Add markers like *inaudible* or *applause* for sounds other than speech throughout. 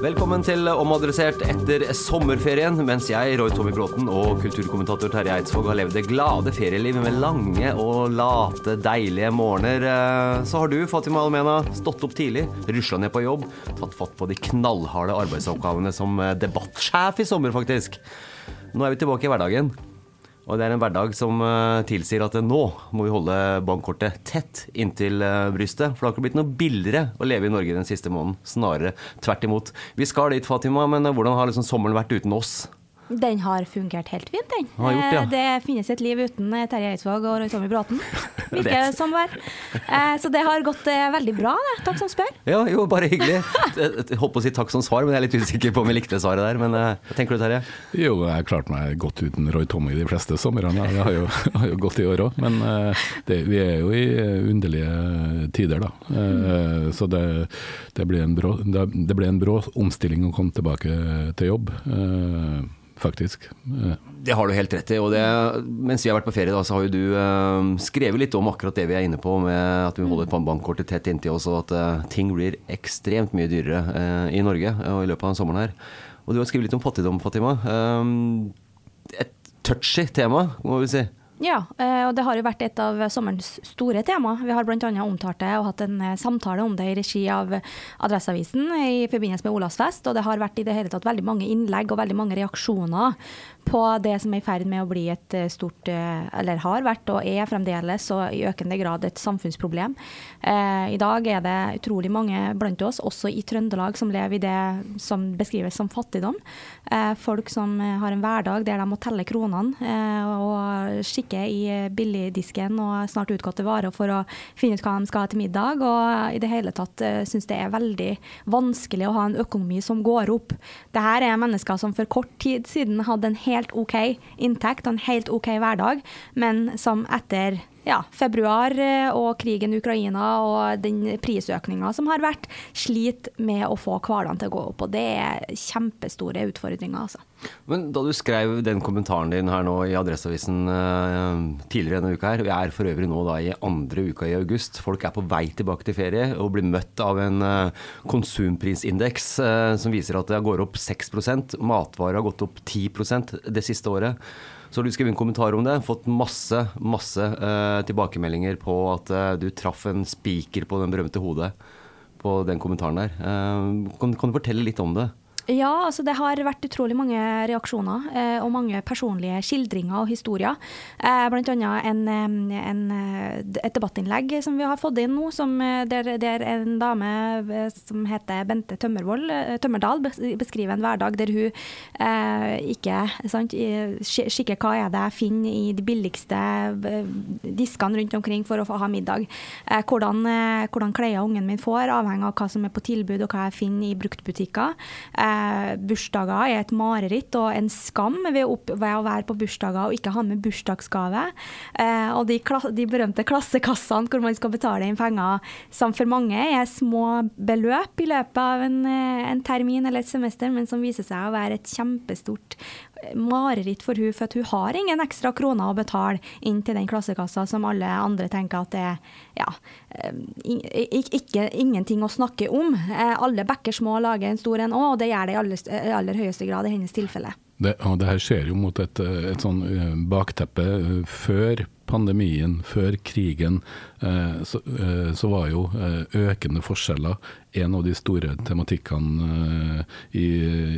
Velkommen til Omadressert etter sommerferien, mens jeg, Roy Tommy Bråten og kulturkommentator Terje Eidsvåg har levd det glade ferielivet med lange og late, deilige morgener. Eh, Så har du, Fatima Almena, stått opp tidlig, rusla ned på jobb, tatt fatt på de knallharde arbeidsoppgavene som eh, debattsjef i sommer, faktisk. Nå er vi tilbake i hverdagen. Og det er en hverdag som eh, tilsier at nå må vi holde bankkortet tett inntil eh, brystet. For det har ikke blitt noe billigere å leve i Norge den siste måneden. Snarere tvert imot. Vi skal dit, Fatima, men eh, hvordan har liksom sommeren vært uten oss? Den har fungert helt fint, den. Har gjort det, ja. Eh, Det finnes et liv uten eh, Terje Eidsvåg og Roy Tommy Bråten. *laughs* Virker det som hver. Eh, Så det har gått veldig bra, det. Takk som spør. Ja, jo, bare hyggelig. Jeg holdt på å si takk som svar, men jeg er litt usikker på om jeg likte svaret der. Men hva tenker du, Terje? Jo, jeg har klart meg godt uten Roy Tommy de fleste somrene. Det har jo, *laughs* har jo gått i år òg. Men det, vi er jo i underlige tider, da. Eh, Så det, det, ble en brå, det ble en brå omstilling å komme tilbake til jobb, eh, faktisk. Eh, Det har du helt rett i. og det, Mens vi har vært på ferie, da, så har jo du eh, skrevet litt om akkurat det vi er inne på, med at vi holder bankkortet tett inntil oss, og at eh, ting blir ekstremt mye dyrere eh, i Norge og i løpet av sommeren her. Og du har skrevet litt om fattigdom, Fatima. Eh, et touchy tema, må vi si. Ja, eh, og det har jo vært et av sommerens store tema. Vi har bl.a. omtalt det og hatt en eh, samtale om det i regi av Adresseavisen i forbindelse med Olavsfest. Og det har vært i det hele tatt veldig mange innlegg og veldig mange reaksjoner på det som er i ferd med å bli et eh, stort, eller har vært og er fremdeles og i økende grad et samfunnsproblem. I dag er det utrolig mange blant oss, også i Trøndelag, som lever i det som beskrives som fattigdom. Folk som har en hverdag der de må telle kronene og og skikke i billigdisken og snart utgåtte varer for å finne ut hva de skal ha til middag. Og i det hele tatt eh, syns det er veldig vanskelig å ha en økonomi som går opp. Det her er mennesker som for kort tid siden hadde en helt OK inntekt og en helt OK hverdag, men som etter ja, februar eh, og krigen i Ukraina og den prisøkninga som har vært, sliter med å få hverdagen til å gå opp. Og det er kjempestore utfordringer, altså. Men da du skrev den kommentaren din her nå i Adresseavisen eh, tidligere denne uka her, vi er for øvrig nå da i andre uka i august, folk er på vei tilbake til ferie og blir møtt av en eh, konsumprisindeks som viser at det går opp 6% matvarer har gått opp 10% det siste året. Så har du skrevet en kommentar om det, fått masse, masse uh, tilbakemeldinger på at uh, du traff en spiker på den berømte hodet på den kommentaren der. Uh, kan, kan du fortelle litt om det? Ja, altså det har vært utrolig mange reaksjoner eh, og mange personlige skildringer og historier. Eh, en, eh, eh, et debattinnlegg som vi har fått inn nå, som, eh, der, der en dame som heter Bente Tømmerdal beskriver en hverdag der hun eh, ikke sant, skikker hva er det jeg finner i de billigste diskene rundt omkring for å ha middag. Eh, hvordan, hvordan klær ungen min får, avhenger av hva som er på tilbud og hva jeg finner i bruktbutikker. Eh, bursdager er et mareritt og en skam ved opp, ved å være på bursdager og ikke ha med bursdagsgave. Eh, og de, de, berømte klassekassene hvor man skal betale inn penger, som for mange er små beløp i løpet av en, eh, en termin eller et semester, men som viser seg å være et kjempestort mareritt for hun, for hun har ingen ekstra kroner å betale inn til den klassekassa som alle andre tenker at det er ja, eh, ikke, ingenting å snakke om. Eh, alle bekker små lager en stor en òg, og det gjør det i aller, aller høyeste grad i hennes tilfelle. Det, det, her skjer jo mot et, et sånn eh, bakteppe før pandemien, før krigen, så, så var jo økende forskjeller en av de store tematikkene uh, i,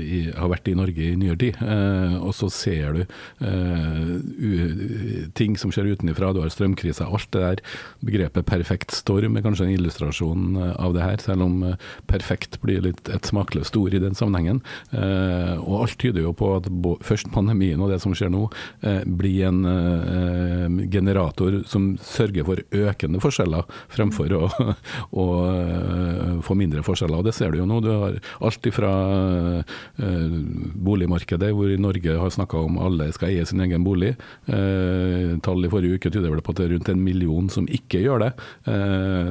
i, har vært i Norge i nyere tid. Uh, og så ser du uh, ting som skjer utenfra. Du har strømkrisa. Alt det der. Begrepet 'perfekt storm' er kanskje en illustrasjon av det her, selv om perfekt blir litt et smakløst ord i den sammenhengen. og alt tyder jo på at først pandemien og det som skjer nå, blir en generator som sørger for økende forskjeller, fremfor å, *laughs* å få mindre forskjeller. og Det ser du jo nå. Du har alt ifra uh, boligmarkedet, hvor i Norge har snakka om alle skal eie sin egen bolig. Uh, tall i forrige uke tyder vel på at det er rundt en million som ikke gjør det.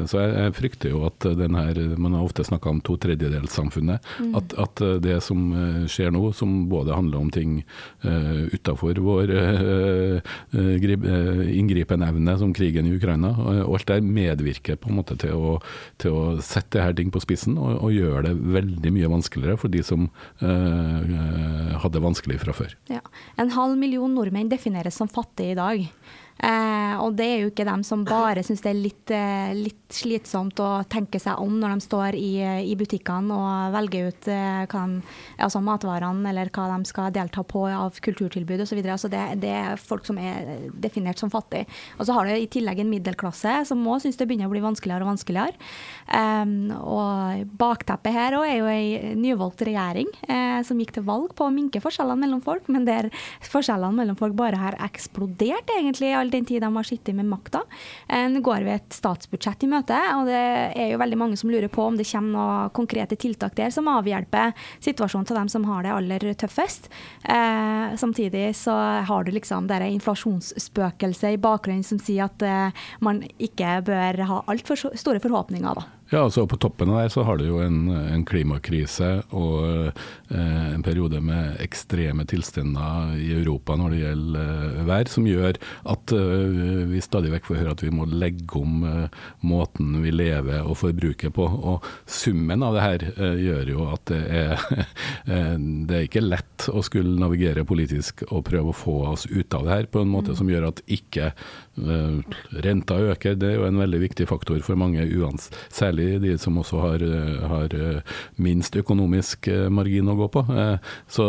Så jeg, frykter jo at den her Man har ofte snakka om to tredjedelssamfunnet. Mm. At, at, det som skjer nå, som både handler om ting utafor vår inngripenevne, som krigen i Ukraina, og alt det medvirker på en måte til å, til å sette her ting på spissen og, og gjør det veldig mye vanskeligere for de som eh, hadde vanskelig fra før. Ja. En halv million nordmenn defineres som fattige i dag. Eh, og det er jo ikke dem som bare syns det er litt, eh, litt, slitsomt å tenke seg om når de står i, i butikkene og velger ut eh, de, altså matvarene eller hva de skal delta på av kulturtilbud osv. Altså det, det er folk som er definert som fattige. Og så har du i tillegg en middelklasse som òg syns det begynner å bli vanskeligere og vanskeligere. Eh, og bakteppet her òg er jo ei nyvalgt regjering eh, som gikk til valg på å minke forskjellene mellom folk, men der forskjellene mellom folk bare har eksplodert, egentlig. all den tid de har sittet med makta. Nå går vi et statsbudsjett i møte, og det er jo veldig mange som lurer på om det kommer noen konkrete tiltak der som avhjelper situasjonen til dem som har det aller tøffest. Eh, samtidig så har du liksom det inflasjonsspøkelset i bakgrunnen som sier at eh, man ikke bør ha altfor store forhåpninger. da. Ja, altså På toppen av det så har du jo en, en klimakrise og eh, en periode med ekstreme tilstander i Europa når det gjelder eh, vær, som gjør at eh, vi stadig vekk får høre at vi må legge om eh, måten vi lever og forbruker på. Og Summen av det her eh, gjør jo at det er, *laughs* eh, det er ikke lett å skulle navigere politisk og prøve å få oss ut av det her på en måte som gjør at ikke renta øker. Det er jo en veldig viktig faktor for mange, uans, særlig særlig de som også har, eh, har eh, minst økonomisk eh, margin å gå på. Så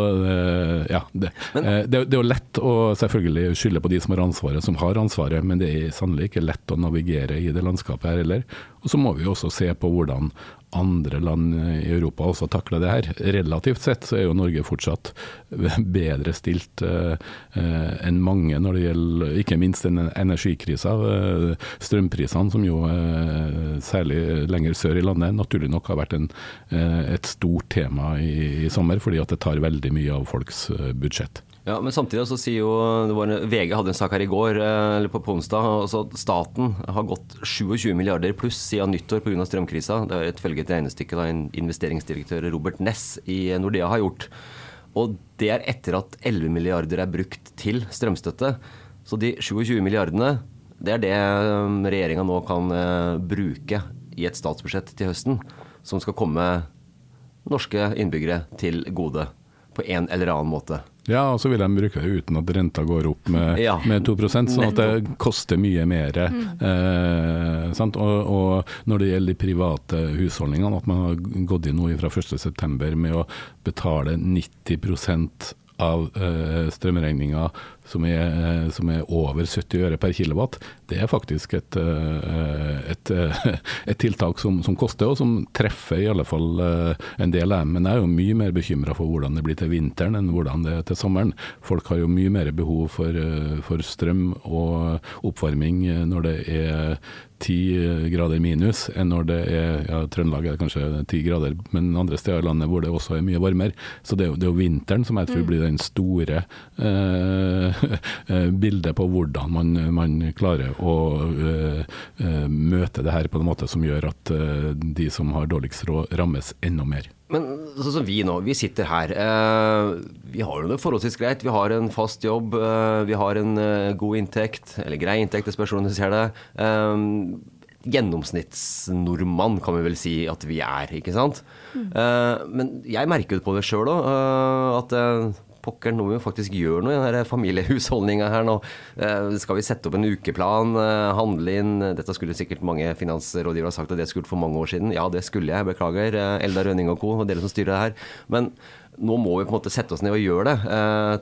ja, det, det, det er jo lett å selvfølgelig skylde på de som har ansvaret, som har ansvaret, men det er sannelig ikke lett å navigere i det landskapet her heller. Og så må vi også se på hvordan andre land i Europa også takler det her. Relativt sett så er jo Norge fortsatt *laughs* bedre stilt eh, enn mange når det gjelder ikke minst den energikrisa. Uh, strømprisene, som jo eh, særlig lenger sør i landet naturlig nok har vært en, et stort tema i, i, sommer, fordi at det tar veldig mye av folks budsjett. Ja, men samtidig så sier jo var, VG hadde en sak her i går, eh, eller på, på onsdag. Altså at staten har gått 27 milliarder pluss siden nyttår pga. strømkrisa. Det er et et regnestykke da en investeringsdirektør Robert Ness i Nordea har gjort. Og det er etter at 11 milliarder er brukt til strømstøtte. Så de 27 milliardene, det er det um, regjeringa nå kan bruke i et statsbudsjett til høsten, som skal komme norske innbyggere til gode på en eller annen måte. Ja, og så vil de bruke det uten at renta går opp med, Ja. med 2% sånn at det koster mye mer. Eh, sant? Og, og når det gjelder de private husholdningene, at man har gått inn nå fra 1.9 med å betale 90% av eh, strømregninga som er, eh, som er over 70 øre per kilowatt, det er faktisk et, eh, et, eh, *laughs* et tiltak som, som koster, og som treffer i alle fall en del av dem. Men jeg er jo mye mer bekymra for hvordan det blir til vinteren enn hvordan det er til sommeren. Folk har jo mye mer behov for, for strøm og oppvarming når det er ti grader minus enn når det er ja, Trøndelag er kanskje ti grader, men andre steder i landet hvor det også er mye varmere. Så det er jo, det er jo vinteren som jeg tror blir den store eh, *laughs* bildet på hvordan man, man klarer å eh, eh, møte det her på en måte som gjør at eh, de som har dårligst råd, rammes enda mer. Men sånn som vi nå, vi sitter her. Eh, vi har jo det forholdsvis greit. Vi har en fast jobb, eh, vi har en eh, god inntekt, eller grei inntekt, det spørs hvordan du ser det. Gjennomsnittsnordmann kan vi vel si at vi er, ikke sant? Eh, men jeg merker jo på det sjøl òg, at pokker, nå må vi faktisk gjøre noe i denne familiehusholdninga her nå. Eh, skal vi sette opp en ukeplan, eh, handle inn Dette skulle sikkert mange finansrådgivere ha sagt at det skulle for mange år siden. Ja, det skulle jeg, beklager. eh, Eldar Rønning og co. og dere som styrer det her. Men nå må vi på en måte sette oss ned og gjøre det.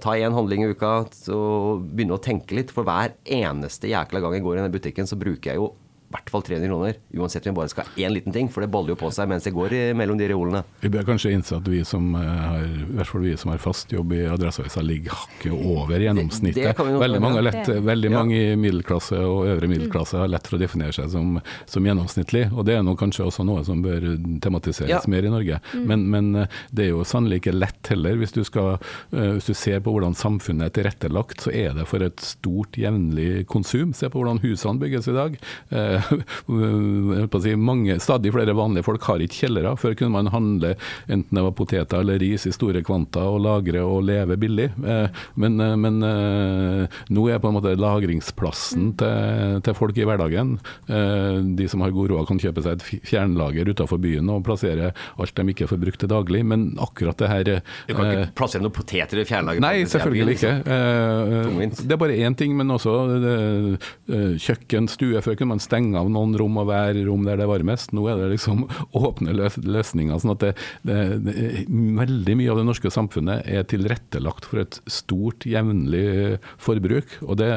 Ta én handling i uka og begynne å tenke litt. For hver eneste jækla gang jeg går i denne butikken, så bruker jeg jo i hvert fall 300 kroner. Uansett om jeg bare skal ha én liten ting, for det baller jo på seg mens jeg går i, mellom de reolene. Vi bør kanskje innse at vi som eh, har, i hvert fall vi som har fast jobb i Adresseavisa, ligger hakket over gjennomsnittet. det det veldig mange, lett, Det- veldig Ja. mange i middelklasse og øvre middelklasse har lett for å definere seg som, som gjennomsnittlig, og det er nå kanskje også noe som bør tematiseres Ja. mer i Norge. Men, men eh, det er jo sannelig ikke lett heller. Hvis du, skal, eh, hvis du ser på hvordan samfunnet er tilrettelagt, så er det for et stort jevnlig konsum. Se på hvordan husene bygges i dag. Eh, *laughs* å si, mange, stadig flere vanlige folk har ikke kjellere. Før kunne man handle enten det var poteter eller ris i store kvanta og lagre og leve billig. Eh, Men, eh, men eh, nå er på en måte lagringsplassen til, til folk i hverdagen. Eh, De som har god råd kan kjøpe seg et fjernlager utenfor byen og plassere alt de ikke får brukt til daglig. Men akkurat det her Du kan eh, ikke plassere noen poteter i fjernlageret. Nei, selvfølgelig ikke. Liksom. Det er bare én ting, men også eh, eh, kjøkken, stue. Før kunne man stenge av noen rom og være rom der det er varmest. Nå er det liksom *laughs* åpne løs løsninger. sånn at det, det, det, Veldig mye av det norske samfunnet er tilrettelagt for et stort, jevnlig forbruk. Og det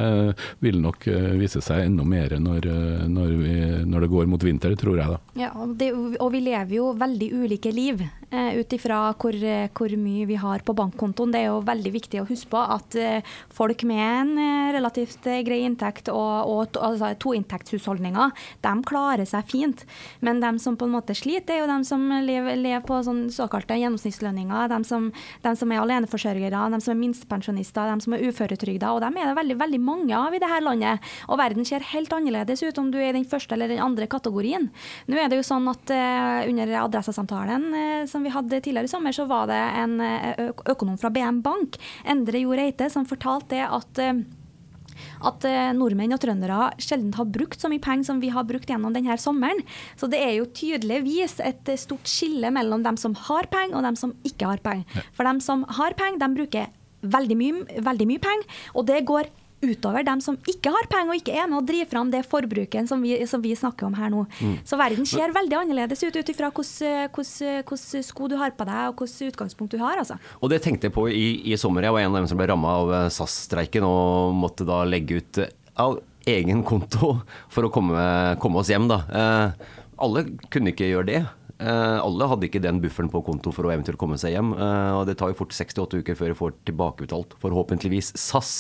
vil nok eh, vise seg enda mer når, eh, når, vi, når det går mot vinter, tror jeg. da. Ja, og, og vi lever jo veldig ulike liv eh, ut ifra hvor, eh, hvor mye vi har på bankkontoen. Det er jo veldig viktig å huske på at eh, folk med en eh, relativt eh, grei inntekt og, og to, altså, toinntektshusholdninger, de klarer seg fint. Men de som på en måte sliter, er jo de som lever, lever på sånn såkalte gjennomsnittslønninger. De som, de som er aleneforsørgere, de som er minstepensjonister, de som er uføretrygda. Og dem er det veldig, veldig mange av i dette landet. Og verden ser helt annerledes ut om du er i den første eller den andre kategorien. Nå er det jo sånn at uh, under adressesamtalen uh, som vi hadde tidligere i sommer, så var det en eh, økonom fra BM Bank, Endre Jo Reite, som fortalte det at eh, at eh, nordmenn og trøndere sjelden har brukt så mye penger som vi har brukt gjennom denne sommeren. Så det er jo tydeligvis et stort skille mellom dem som har penger og dem som ikke har penger. For dem som har penger, de bruker veldig mye, veldig mye penger, og det går utover dem som ikke har penger og ikke er med å drive fram det forbruket som vi, som vi snakker om her nå. Så verden ser veldig annerledes ut ut ifra hvilke sko du har på deg og hvilket utgangspunkt du har. altså. Og det tenkte jeg på i, i sommer. Jeg var en av dem som ble ramma av eh, SAS-streiken og måtte da legge ut eh, av egen konto for å komme, komme oss hjem, da. Eh, alle kunne ikke gjøre det. Eh, alle hadde ikke den bufferen på konto for å eventuelt komme seg hjem. Eh, og det tar jo fort 68 uker før jeg får tilbakebetalt, forhåpentligvis SAS,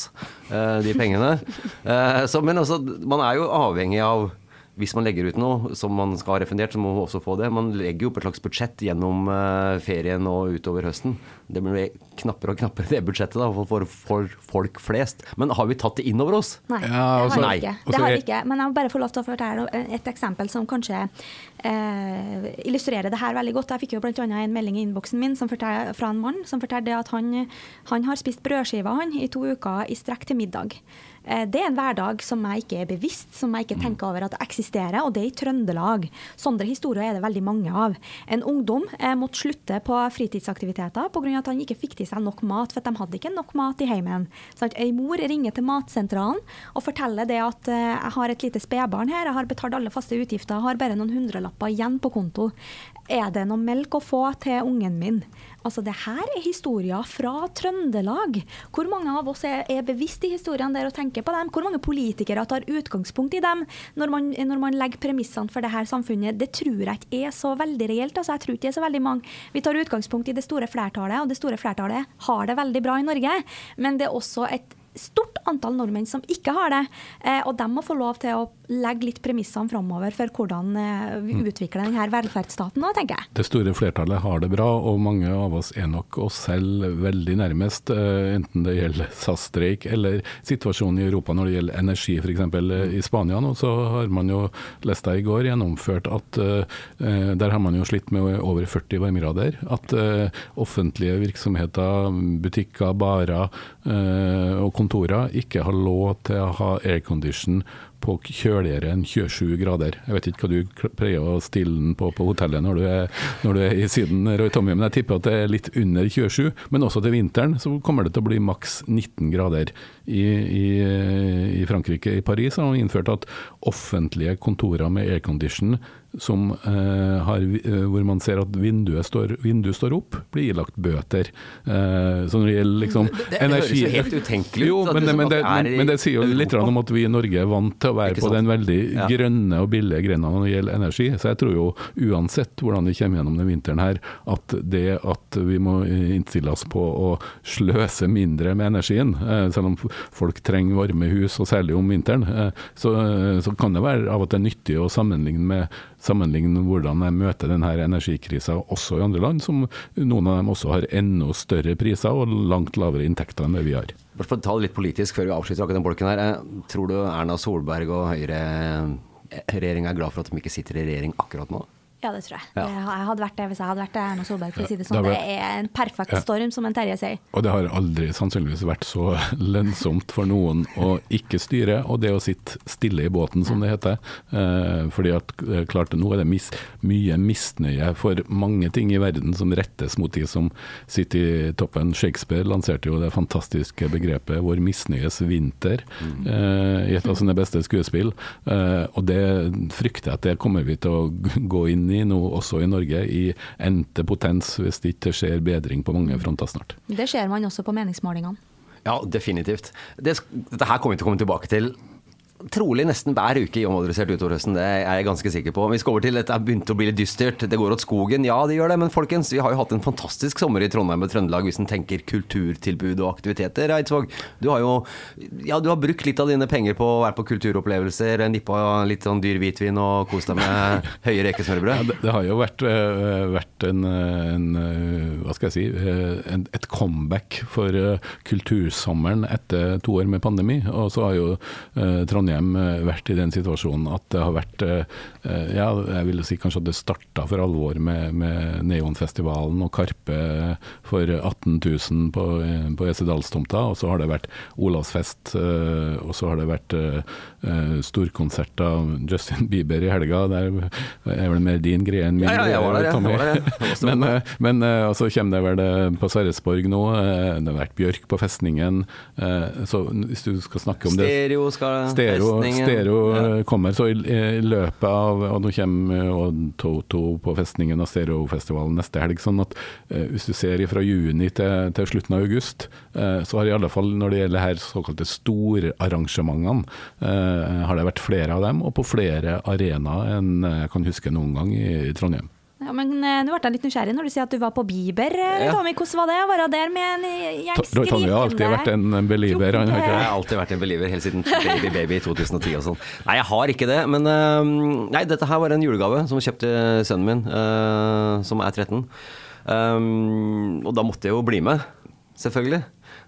eh, de pengene. *laughs* Eh, så, men altså, man er jo avhengig av hvis man legger ut noe som man skal ha refundert, så må man også få det. Man legger jo opp et slags budsjett gjennom eh, ferien og utover høsten. Det blir knappere og knappere, det budsjettet, da, for, for folk flest. Men har vi tatt det inn over oss? Nei, Ja, det altså- har vi ikke. Og Det har vi ikke. Men jeg må bare få lov til å fortelle et eksempel som kanskje eh, illustrerer det her veldig godt. Jeg fikk jo bl.a. en melding i innboksen min som forteller, fra en mann som fortalte at han, han har spist brødskiver han, i to uker i strekk til middag. Eh, Det er en hverdag som jeg ikke er bevisst, som jeg ikke tenker over at det eksisterer, og det er i Trøndelag. Sånne historier er det veldig mange av. En ungdom eh, måtte slutte på fritidsaktiviteter pga. at han ikke fikk til seg nok mat, for de hadde ikke nok mat i heimen. Sant? Ei mor ringer til matsentralen og forteller det at eh, jeg har et lite spedbarn her, jeg har betalt alle faste utgifter, jeg har bare noen hundrelapper igjen på konto. Er det noe melk å få til ungen min? Altså, det her er historier fra Trøndelag. Hvor mange av oss er, er bevisst i historiene der og tenker på dem? Hvor mange politikere tar utgangspunkt i dem når man, når man legger premissene for det her samfunnet? Det tror jeg ikke er så veldig reelt. Altså, jeg tror ikke det er så veldig mange. Vi tar utgangspunkt i det store flertallet, og det store flertallet har det veldig bra i Norge. Men det er også et stort antall nordmenn som ikke har det. Eh, og de må få lov til å legge litt premissene framover for hvordan eh, vi utvikler denne velferdsstaten nå, tenker jeg. Det store flertallet har det bra, og mange av oss er nok oss selv veldig nærmest, eh, enten det gjelder SAS-streik eller situasjonen i Europa når det gjelder energi. F.eks. i Spania nå, så har man jo, lest jeg i går, gjennomført at der har man jo slitt med over 40 varmegrader. At offentlige virksomheter, butikker, barer eh, og kontorer ikke har lov til å ha aircondition på kjøligere enn 27 grader. Jeg vet ikke hva du pleier å stille den på på hotellet når du er, når du er i Syden, Roy Tommy, men jeg tipper at det er litt under 27. Men også til vinteren så kommer det til å bli maks 19 grader. I, i, I Frankrike, i Paris, har man innført at offentlige kontorer med aircondition som, eh, har, eh, hvor man ser at vinduet står, vinduet står opp, blir ilagt bøter. Eh, så når det gjelder liksom Det- det høres jo helt utenkelig ut, Jo, men, det det, men, det, men, men det sier jo litt om at vi i Norge er vant til å være på den veldig Ja. grønne og billige grenda når det gjelder energi. Så jeg tror jo uansett hvordan vi kommer gjennom den vinteren her, at det at vi må innstille oss på å sløse mindre med energien, eh, selv om folk trenger varme hus, og særlig om vinteren, eh, så, så kan det være av og til nyttig å sammenligne med sammenligne hvordan jeg møter denne energikrisa også i andre land, som noen av dem også har enda større priser og langt lavere inntekter enn det vi har. Bare for å ta det litt politisk før vi avslutter akkurat den bolken her. Eh, Tror du Erna Solberg og Høyre-regjeringa er glad for at de ikke sitter i regjering akkurat nå? Ja, det tror jeg. Ja. Jeg hadde vært det hvis jeg hadde vært det, Erna Solberg, for å si det sånn. Det ble- er en perfekt Ja. storm, som en Terje sier. Og det har aldri sannsynligvis vært så *laughs* lønnsomt for noen å ikke styre, og det å sitte stille i båten, som det heter. Eh, fordi at eh, klart nå er det mis, mye misnøye for mange ting i verden som rettes mot de som sitter i toppen. Shakespeare lanserte jo det fantastiske begrepet 'vår misnøyes vinter' eh, i et av sine beste skuespill. Eh, og det frykter jeg at det kommer vi til å *laughs* gå inn i nå også i Norge, i endte potens, hvis det ikke skjer bedring på mange fronter snart. Det ser man også på meningsmålingene. Ja, definitivt. Det, dette her kommer vi til å komme tilbake til. Trolig nesten hver uke i Omadressert utover høsten, det er jeg ganske sikker på. Vi skal over til dette begynte begynt å bli litt dystert. Det går åt skogen, ja det gjør det. Men folkens, vi har jo hatt en fantastisk sommer i Trondheim og Trøndelag hvis en tenker kulturtilbud og aktiviteter. Eidsvåg, du har jo ja, du har brukt litt av dine penger på å være på kulturopplevelser, nippa litt sånn dyr hvitvin og kost deg med *laughs* høye rekesmørbrød. Ja, det, det har jo vært, eh, vært en, en eh, hva skal jeg si, eh, en, et comeback for kultursommeren etter to år med pandemi. Og så har jo eh, Trondheim eh, vært i den situasjonen at det har vært eh, eh, Ja, jeg vil si kanskje at det starta for alvor med, med Neonfestivalen og Karpe for 18 000 på, på Esedalstomta, og så har det vært Olavsfest, og så har det vært eh, eh, storkonsert av Justin Bieber i helga. Det er vel mer din greie enn min. Ja, ja, jeg var der, jeg. Var der, jeg. *laughs* Var men uh, men uh, så kommer det vel på Sverresborg nå. Det har vært Bjørk på Festningen. Så hvis du skal snakke om det Stereo skal Stereo, festningen. stereo Ja. kommer, så i, i løpet av Og nå kommer og Toto på Festningen og Stereofestivalen neste helg. sånn at Hvis du ser fra juni til, til slutten av august, så har i alle fall når det gjelder her såkalte storarrangementene, har det vært flere av dem, og på flere arenaer enn jeg kan huske noen gang i, Trondheim. Ja, men eh, nå ble jeg litt nysgjerrig når du sier at du var på Bieber. eh, Ja. Tommy, hvordan var det å være der med en eh, gjeng skrikende Tommy har alltid vært en believer. Han har ikke Jeg har alltid vært en believer, helt siden Baby Baby i 2010 og sånn. Nei, jeg har ikke det, men Nei, dette her var en julegave som jeg kjøpte sønnen min, som er 13. Øhm, og da måtte jeg jo bli med, selvfølgelig.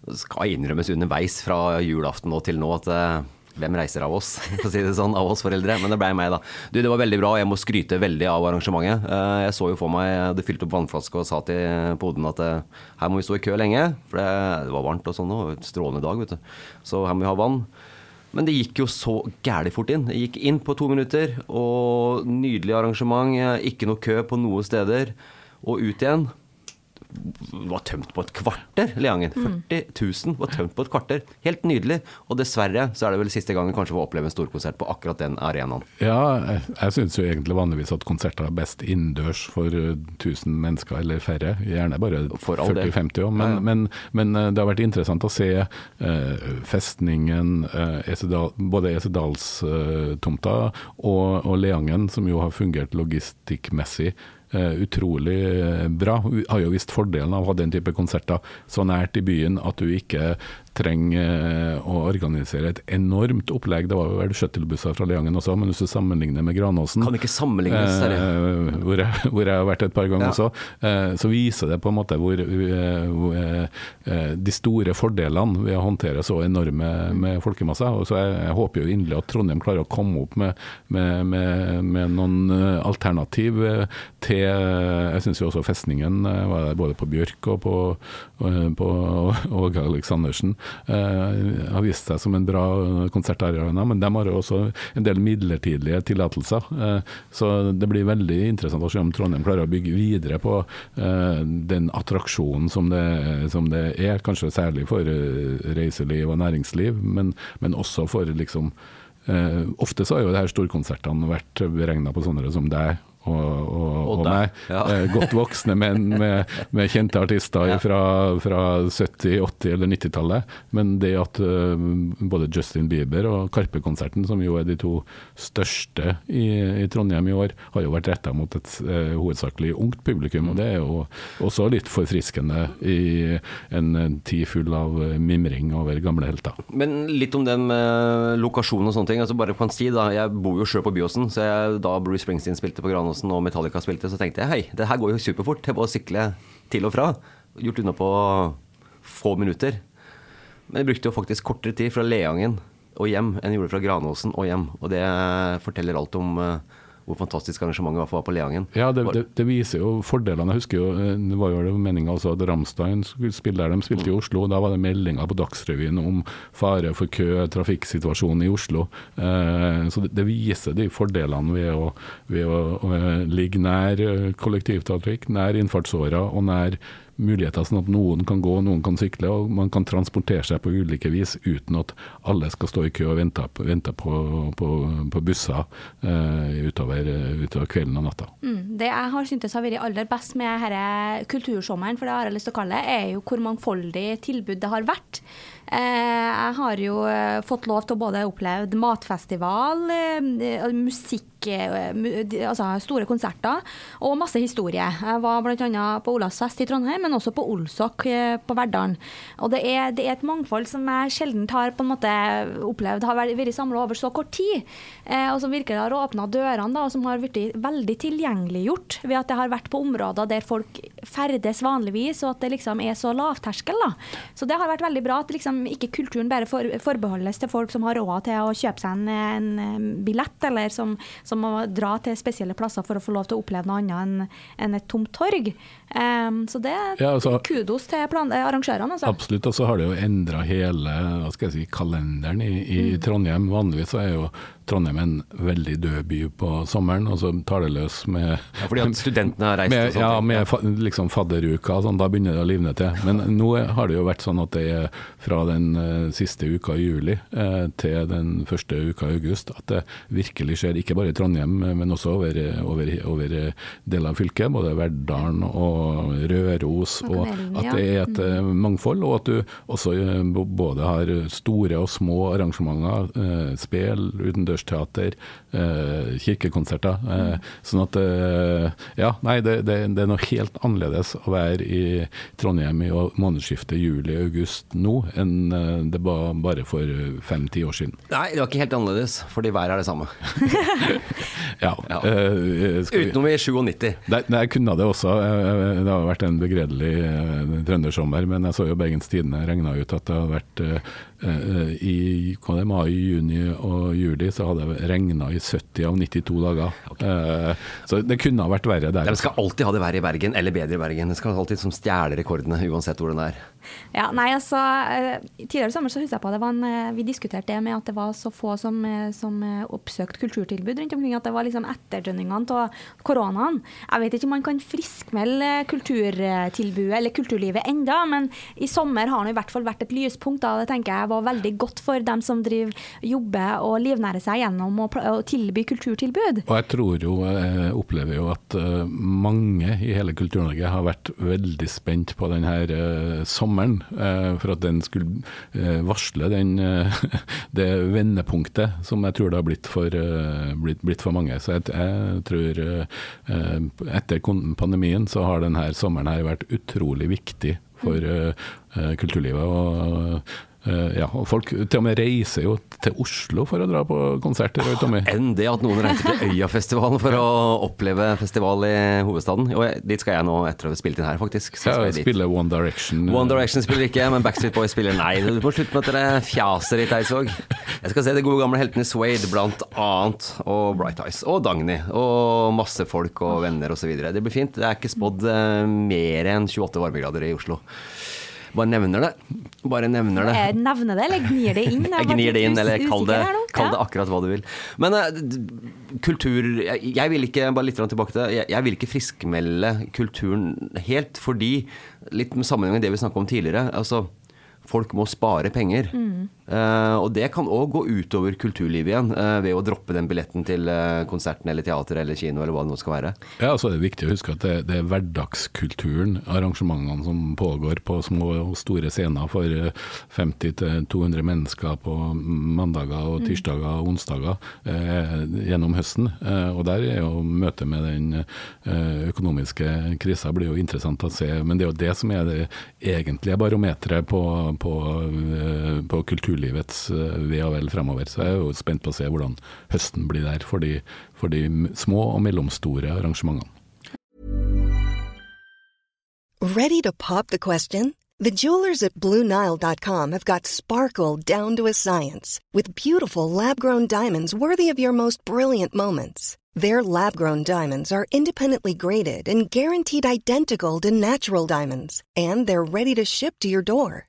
Det skal innrømmes underveis fra julaften og til nå at øh, hvem reiser av oss, *laughs* for å si det sånn, av oss foreldre? Men det blei meg, da. Du, det var veldig bra, og jeg må skryte veldig av arrangementet. Eh, Jeg så jo for meg, jeg hadde fylt opp vannflaske og sa til poden at eh, her må vi stå i kø lenge, for det, var varmt og sånn, og strålende dag, vet du. Så her må vi ha vann. Men det gikk jo så gæli fort inn. Det gikk inn på to minutter, og nydelig arrangement. Ikke noe kø på noen steder. Og ut igjen. Var tømt på et kvarter, Leangen. 40 000 var tømt på et kvarter. Helt nydelig. Og dessverre så er det vel siste gangen kanskje vi opplever en storkonsert på akkurat den arenaen. Ja, jeg, syns jo egentlig vanligvis at konserter er best innendørs for eh, 1000 mennesker eller færre. Gjerne bare For all del. 40-50 òg. Men, Ja, ja. men, men eh, det har vært interessant å se eh, festningen, eh, Esedal, både Esedalstomta og, og Leangen, som jo har fungert logistikkmessig. Eh, utrolig eh, bra. Vi har jo visst fordelen av å ha den type konserter så nært i byen at du ikke trenger eh, å organisere et enormt opplegg. Det var vel shuttlebusser fra Leangen også, men hvis du sammenligner med Granåsen Kan ikke sammenlignes, eh, hvor, jeg, *laughs* hvor jeg har vært et par ganger Ja. også, eh, så viser det på en måte hvor, eh, hvor eh, de store fordelene ved å håndtere så enorme med folkemasser. Og så jeg, jeg håper jo inderlig at Trondheim klarer å komme opp med, med, med, med noen eh, alternativ eh, til Jeg syns jo også festningen eh, var der både på Bjørk og på, på og, Åge Aleksandersen. Eh, har vist seg som en bra konsertarena, men de har også en del midlertidige tillatelser. eh, Så det blir veldig interessant å se om Trondheim klarer å bygge videre på eh, den attraksjonen som det, som det er, kanskje særlig for eh, reiseliv og næringsliv, men, men også for liksom eh, Ofte så har jo de her storkonsertene vært beregna på sånne som deg. Og, og, Og og meg. ja. Eh, godt voksne menn med, med kjente artister Ja. fra, fra 70-, 80- eller 90-tallet. Men det at uh, både Justin Bieber og Karpe-konserten, som jo er de to største i, i Trondheim i år, har jo vært retta mot et uh, hovedsakelig ungt publikum. Og det er jo også litt forfriskende i en tid full av mimring over gamle helter. Men litt om den med lokasjon og sånne ting. Altså bare kan si da, Jeg bor jo sjøl på Byåsen, så jeg, da Bruce Springsteen spilte på Granåsen og Metallica spilte, så tenkte jeg hei, det her går jo superfort. Det er bare å sykle til og fra. Gjort unna på få minutter. Men jeg brukte jo faktisk kortere tid fra Leangen og hjem enn jeg gjorde fra Granåsen og hjem. Og det forteller alt om eh, hvor fantastisk arrangementet var, var på Leangen. Ja, det, det, det viser jo fordelene. Jeg husker jo, eh, det var jo meninga også at Ramstein skulle spille der. De spilte i Oslo. Da var det meldinger på Dagsrevyen om fare for kø, trafikksituasjonen i Oslo. Eh, så det, det viser de fordelene ved å, ved å, å ligge nær eh, kollektivtrafikk, nær innfartsåra og nær muligheter sånn at noen kan gå, noen kan sykle, og man kan transportere seg på ulike vis uten at alle skal stå i kø og vente, vente på, på, på busser eh, utover, utover kvelden og natta. Mm. Det jeg har syntes har vært aller best med denne kultursommeren, for det har jeg lyst til å kalle det, er jo hvor mangfoldig tilbud det har vært. Eh, jeg har jo eh, fått lov til å både oppleve matfestival, eh, musikk, mu, altså store konserter og masse historie. Jeg var bl.a. på Olavsfest i Trondheim, men også på Olsok på Verdalen. Og det er, det er et mangfold som jeg sjelden har på en måte opplevd har vært, samla over så kort tid, og som virkelig har åpna dørene, da, og som har blitt veldig tilgjengeliggjort ved at det har vært på områder der folk ferdes vanligvis, og at det liksom er så lavterskel. da. Så det har vært veldig bra at liksom ikke kulturen bare for, forbeholdes til folk som har råd til å kjøpe seg en, en, billett, eller som, som må dra til spesielle plasser for å få lov til å oppleve noe annet enn enn et tomt torg. Um, så det Ja, altså- kudos til plan arrangørene. Altså. Absolutt, og så har det jo endra hele hva skal jeg si, kalenderen i, i Mm. Trondheim. Vanligvis er jo Trondheim en veldig død by på sommeren, og så tar det løs med Ja, fordi at studentene har reist og sånt. ja, med fa liksom fadderuka, sånn, da begynner det å livne til. Men nå har det jo vært sånn at det er fra den uh, siste uka i juli uh, til den første uka i august at det virkelig skjer, ikke bare i Trondheim, men også over, over, over deler av fylket, både Verdalen og Røros. Og Og at det er et uh, mangfold, og at du også både har store og små arrangementer, spill, utendørsteater, eh, kirkekonserter. Eh, sånn at eh, Ja, nei, det, det, det er noe helt annerledes å være i Trondheim i månedsskiftet juli-august nå, enn det var bare for fem-ti år siden. Nei, det var ikke helt annerledes, fordi været er det samme. *laughs* Ja, Ja. vi- Utenom i 97. Nei, jeg kunne det også. Det har vært en begredelig trøndersommer, men jeg så jo Bergens Tidende regna ut at det har vært i hva det, er, mai, juni og juli så hadde det regna i 70 av 92 dager. Okay. Så det kunne ha vært verre der. De skal alltid ha det verre i Bergen, eller bedre i Bergen. De skal alltid som stjele rekordene, uansett hvor den er. Ja, nei, altså, eh, Tidligere i sommer så husker jeg på det var en, eh, vi diskuterte det med at det var så få som, eh, som eh, oppsøkte kulturtilbud rundt omkring. At det var liksom etterdønningene av koronaen. Jeg vet ikke om man kan friskmelde kulturtilbudet eller kulturlivet enda, men i sommer har det i hvert fall vært et lyspunkt. da, Det tenker jeg var veldig godt for dem som driver, jobber og livnærer seg gjennom å, å tilby kulturtilbud. Og jeg tror jo, jeg opplever jo at eh, mange i hele Kultur-Norge har vært veldig spent på denne uh, sommeren, eh, for at den skulle eh, varsle den, eh, *laughs* det vendepunktet som jeg tror det har blitt for, eh, blitt, blitt for mange. Så jeg, jeg tror eh, etter pandemien så har denne sommeren her vært utrolig viktig for eh, eh, kulturlivet. og eh, ja, og Folk til og med reiser jo til Oslo for å dra på konserter. Roy Enn det at noen reiser til Øyafestivalen for å oppleve festival i hovedstaden. Og dit skal jeg nå etter å ha spilt inn her, faktisk. Så jeg spiller spille One Direction. One Direction spiller ikke, men Backstreet Boys spiller nei. Du må slutte med at dere fjaser litt, Eidsvåg. Jeg skal se de gode gamle heltene Swade, blant annet, og Bright Eyes, og Dagny, og masse folk og venner osv. Det blir fint. Det er ikke spådd eh, mer enn 28 varmegrader i Oslo. Bare nevner det. Bare nevner det. Jeg nevner det, eller gnir det inn? *laughs* Jeg gnir det inn, eller kall det, kall det akkurat hva du vil. Men uh, kultur jeg, jeg vil ikke, bare litt tilbake til det, jeg, jeg vil ikke friskmelde kulturen helt, fordi Litt med sammenheng med det vi snakka om tidligere. altså Folk må spare penger. Eh, og det kan òg gå utover kulturlivet igjen, uh, ved å droppe den billetten til uh, konserten eller teater eller kino eller hva det nå skal være. Ja, så er det viktig å huske at det, det er hverdagskulturen, arrangementene som pågår på små og store scener for eh, 50-200 mennesker på mandager og tirsdager og onsdager gjennom høsten. Eh, og der er jo møtet med den økonomiske krisa blir jo interessant å se. Men det er jo det som er det egentlige barometeret på, på, på kulturlivets eh, ve og vel fremover. Så jeg er jo spent på å se hvordan høsten blir der for de, for de små og mellomstore arrangementene. Ready to pop the question? The jewelers at BlueNile.com have got sparkle down to a science with beautiful lab grown diamonds worthy of your most brilliant moments. Their lab grown diamonds are independently graded and guaranteed identical to natural diamonds, and they're ready to ship to your door.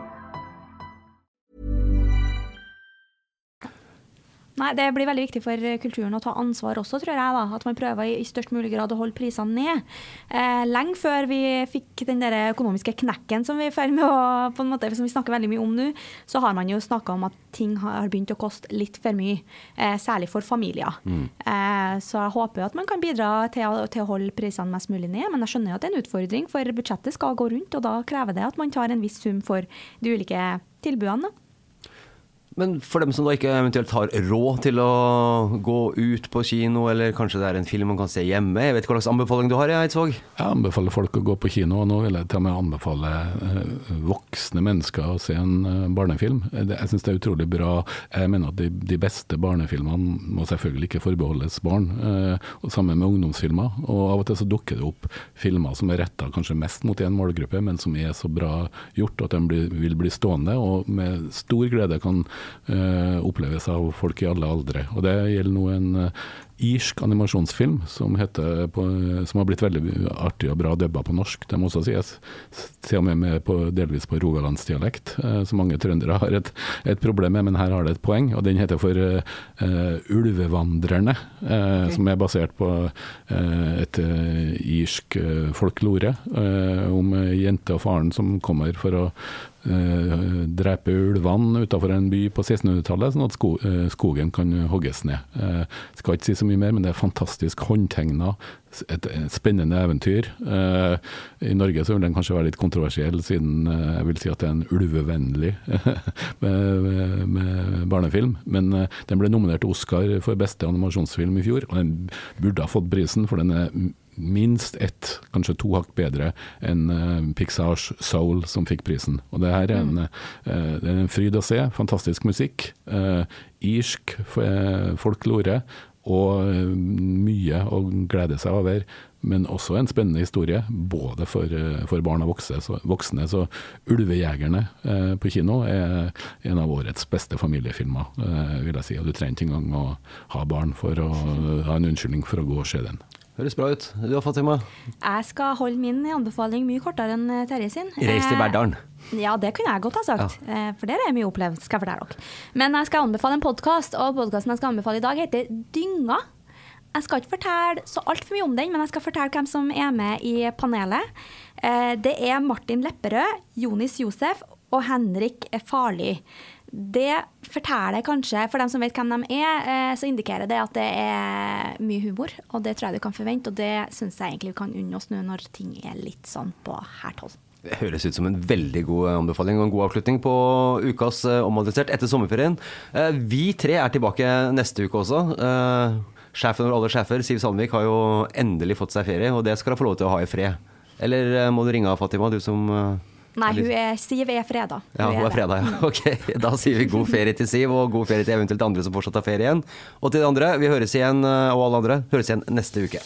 Nei, Det blir veldig viktig for kulturen å ta ansvar også, tror jeg. da, At man prøver i størst mulig grad å holde prisene ned. Eh, lenge før vi fikk den der økonomiske knekken som vi med å, måte, som vi snakker veldig mye om nå, så har man jo snakka om at ting har begynt å koste litt for mye. Eh, særlig for familier. Eh, så jeg håper at man kan bidra til å, til å holde prisene mest mulig ned. Men jeg skjønner jo at det er en utfordring, for budsjettet skal gå rundt, og da krever det at man tar en viss sum for de ulike tilbudene. da. Men for dem som da ikke eventuelt har råd til å gå ut på kino, eller kanskje det er en film man kan se hjemme, jeg vet hva slags anbefaling du har, Eidsvåg? Jeg anbefaler folk å gå på kino, og nå vil jeg til og med anbefale eh, voksne mennesker å se en eh, barnefilm. Jeg syns det er utrolig bra. Jeg mener at de, de beste barnefilmene må selvfølgelig ikke forbeholdes barn, eh, og sammen med ungdomsfilmer. Og av og til så dukker det opp filmer som er retta kanskje mest mot en målgruppe, men som er så bra gjort at de vil bli stående, og med stor glede kan eh, oppleves av folk i alle aldre. Og Det gjelder nå en eh, irsk animasjonsfilm som, på, som har blitt veldig artig og bra dubba på norsk, det må også sies. Til og med, med på, delvis på rogalandsdialekt, eh, som mange trøndere har et, et, problem med, men her har det et poeng. og Den heter for uh, 'Ulvevandrerne', uh, okay. som er basert på uh, et irsk folklore om jente og faren som kommer for å Uh, drepe ulvene utenfor en by på 1600-tallet, sånn at sko, uh, skogen kan hogges ned. Uh, skal ikke si så mye mer, men det er fantastisk håndtegna, et, spennende eventyr. I Norge så vil den kanskje være litt kontroversiell, siden jeg vil si at det er en ulvevennlig *laughs* barnefilm. Men den ble nominert til Oscar for beste animasjonsfilm i fjor, og den burde ha fått prisen, for den er minst ett, kanskje to hakk bedre enn uh, Pixars Soul, som fikk prisen. Og det her er en, uh, det er en fryd å se. Fantastisk musikk. Uh, irsk folklore. Og mye å glede seg over, men også en spennende historie. Både for, for barn og voksne. Så, voksne. så 'Ulvejegerne' på kino er en av årets beste familiefilmer, vil jeg si. Og du trenger ikke engang å ha barn for å ha en unnskyldning for å gå og se den. Høres bra ut. Du har Fatima? Jeg skal holde min anbefaling mye kortere enn eh, Terje sin. Reis til Verdalen. Eh, ja, det kunne jeg godt ha sagt, ja. Eh, for der er mye opplevd, skal jeg fortelle dere. Men jeg skal anbefale en podkast, og podkasten jeg skal anbefale i dag, heter Dynga. Jeg skal ikke fortelle så altfor mye om den, men jeg skal fortelle hvem som er med i panelet. Det er Martin Lepperød, Jonis Josef og Henrik Farli. Det forteller kanskje, for dem som vet hvem de er, eh, så indikerer det at det er mye humor. Og det tror jeg du kan forvente, og det syns jeg egentlig vi kan unne oss nå når ting er litt sånn på hært hold. Det høres ut som en veldig god anbefaling og en god avslutning på ukas eh, Omadressert etter sommerferien. Eh, vi tre er tilbake neste uke også. Sjefen over alle sjefer, Siv Sandvik, har jo endelig fått seg ferie, og det skal hun få lov til å ha i fred. Eller må du ringe av, Fatima, du som Nei, hun er, Siv er freda. Hun ja, hun er, er freda, ja. *laughs* Ok, Da sier vi god ferie til Siv, og god ferie til eventuelt andre som fortsatt har ferie igjen. Og til de andre, vi høres igjen, eh, og alle andre, høres igjen neste uke.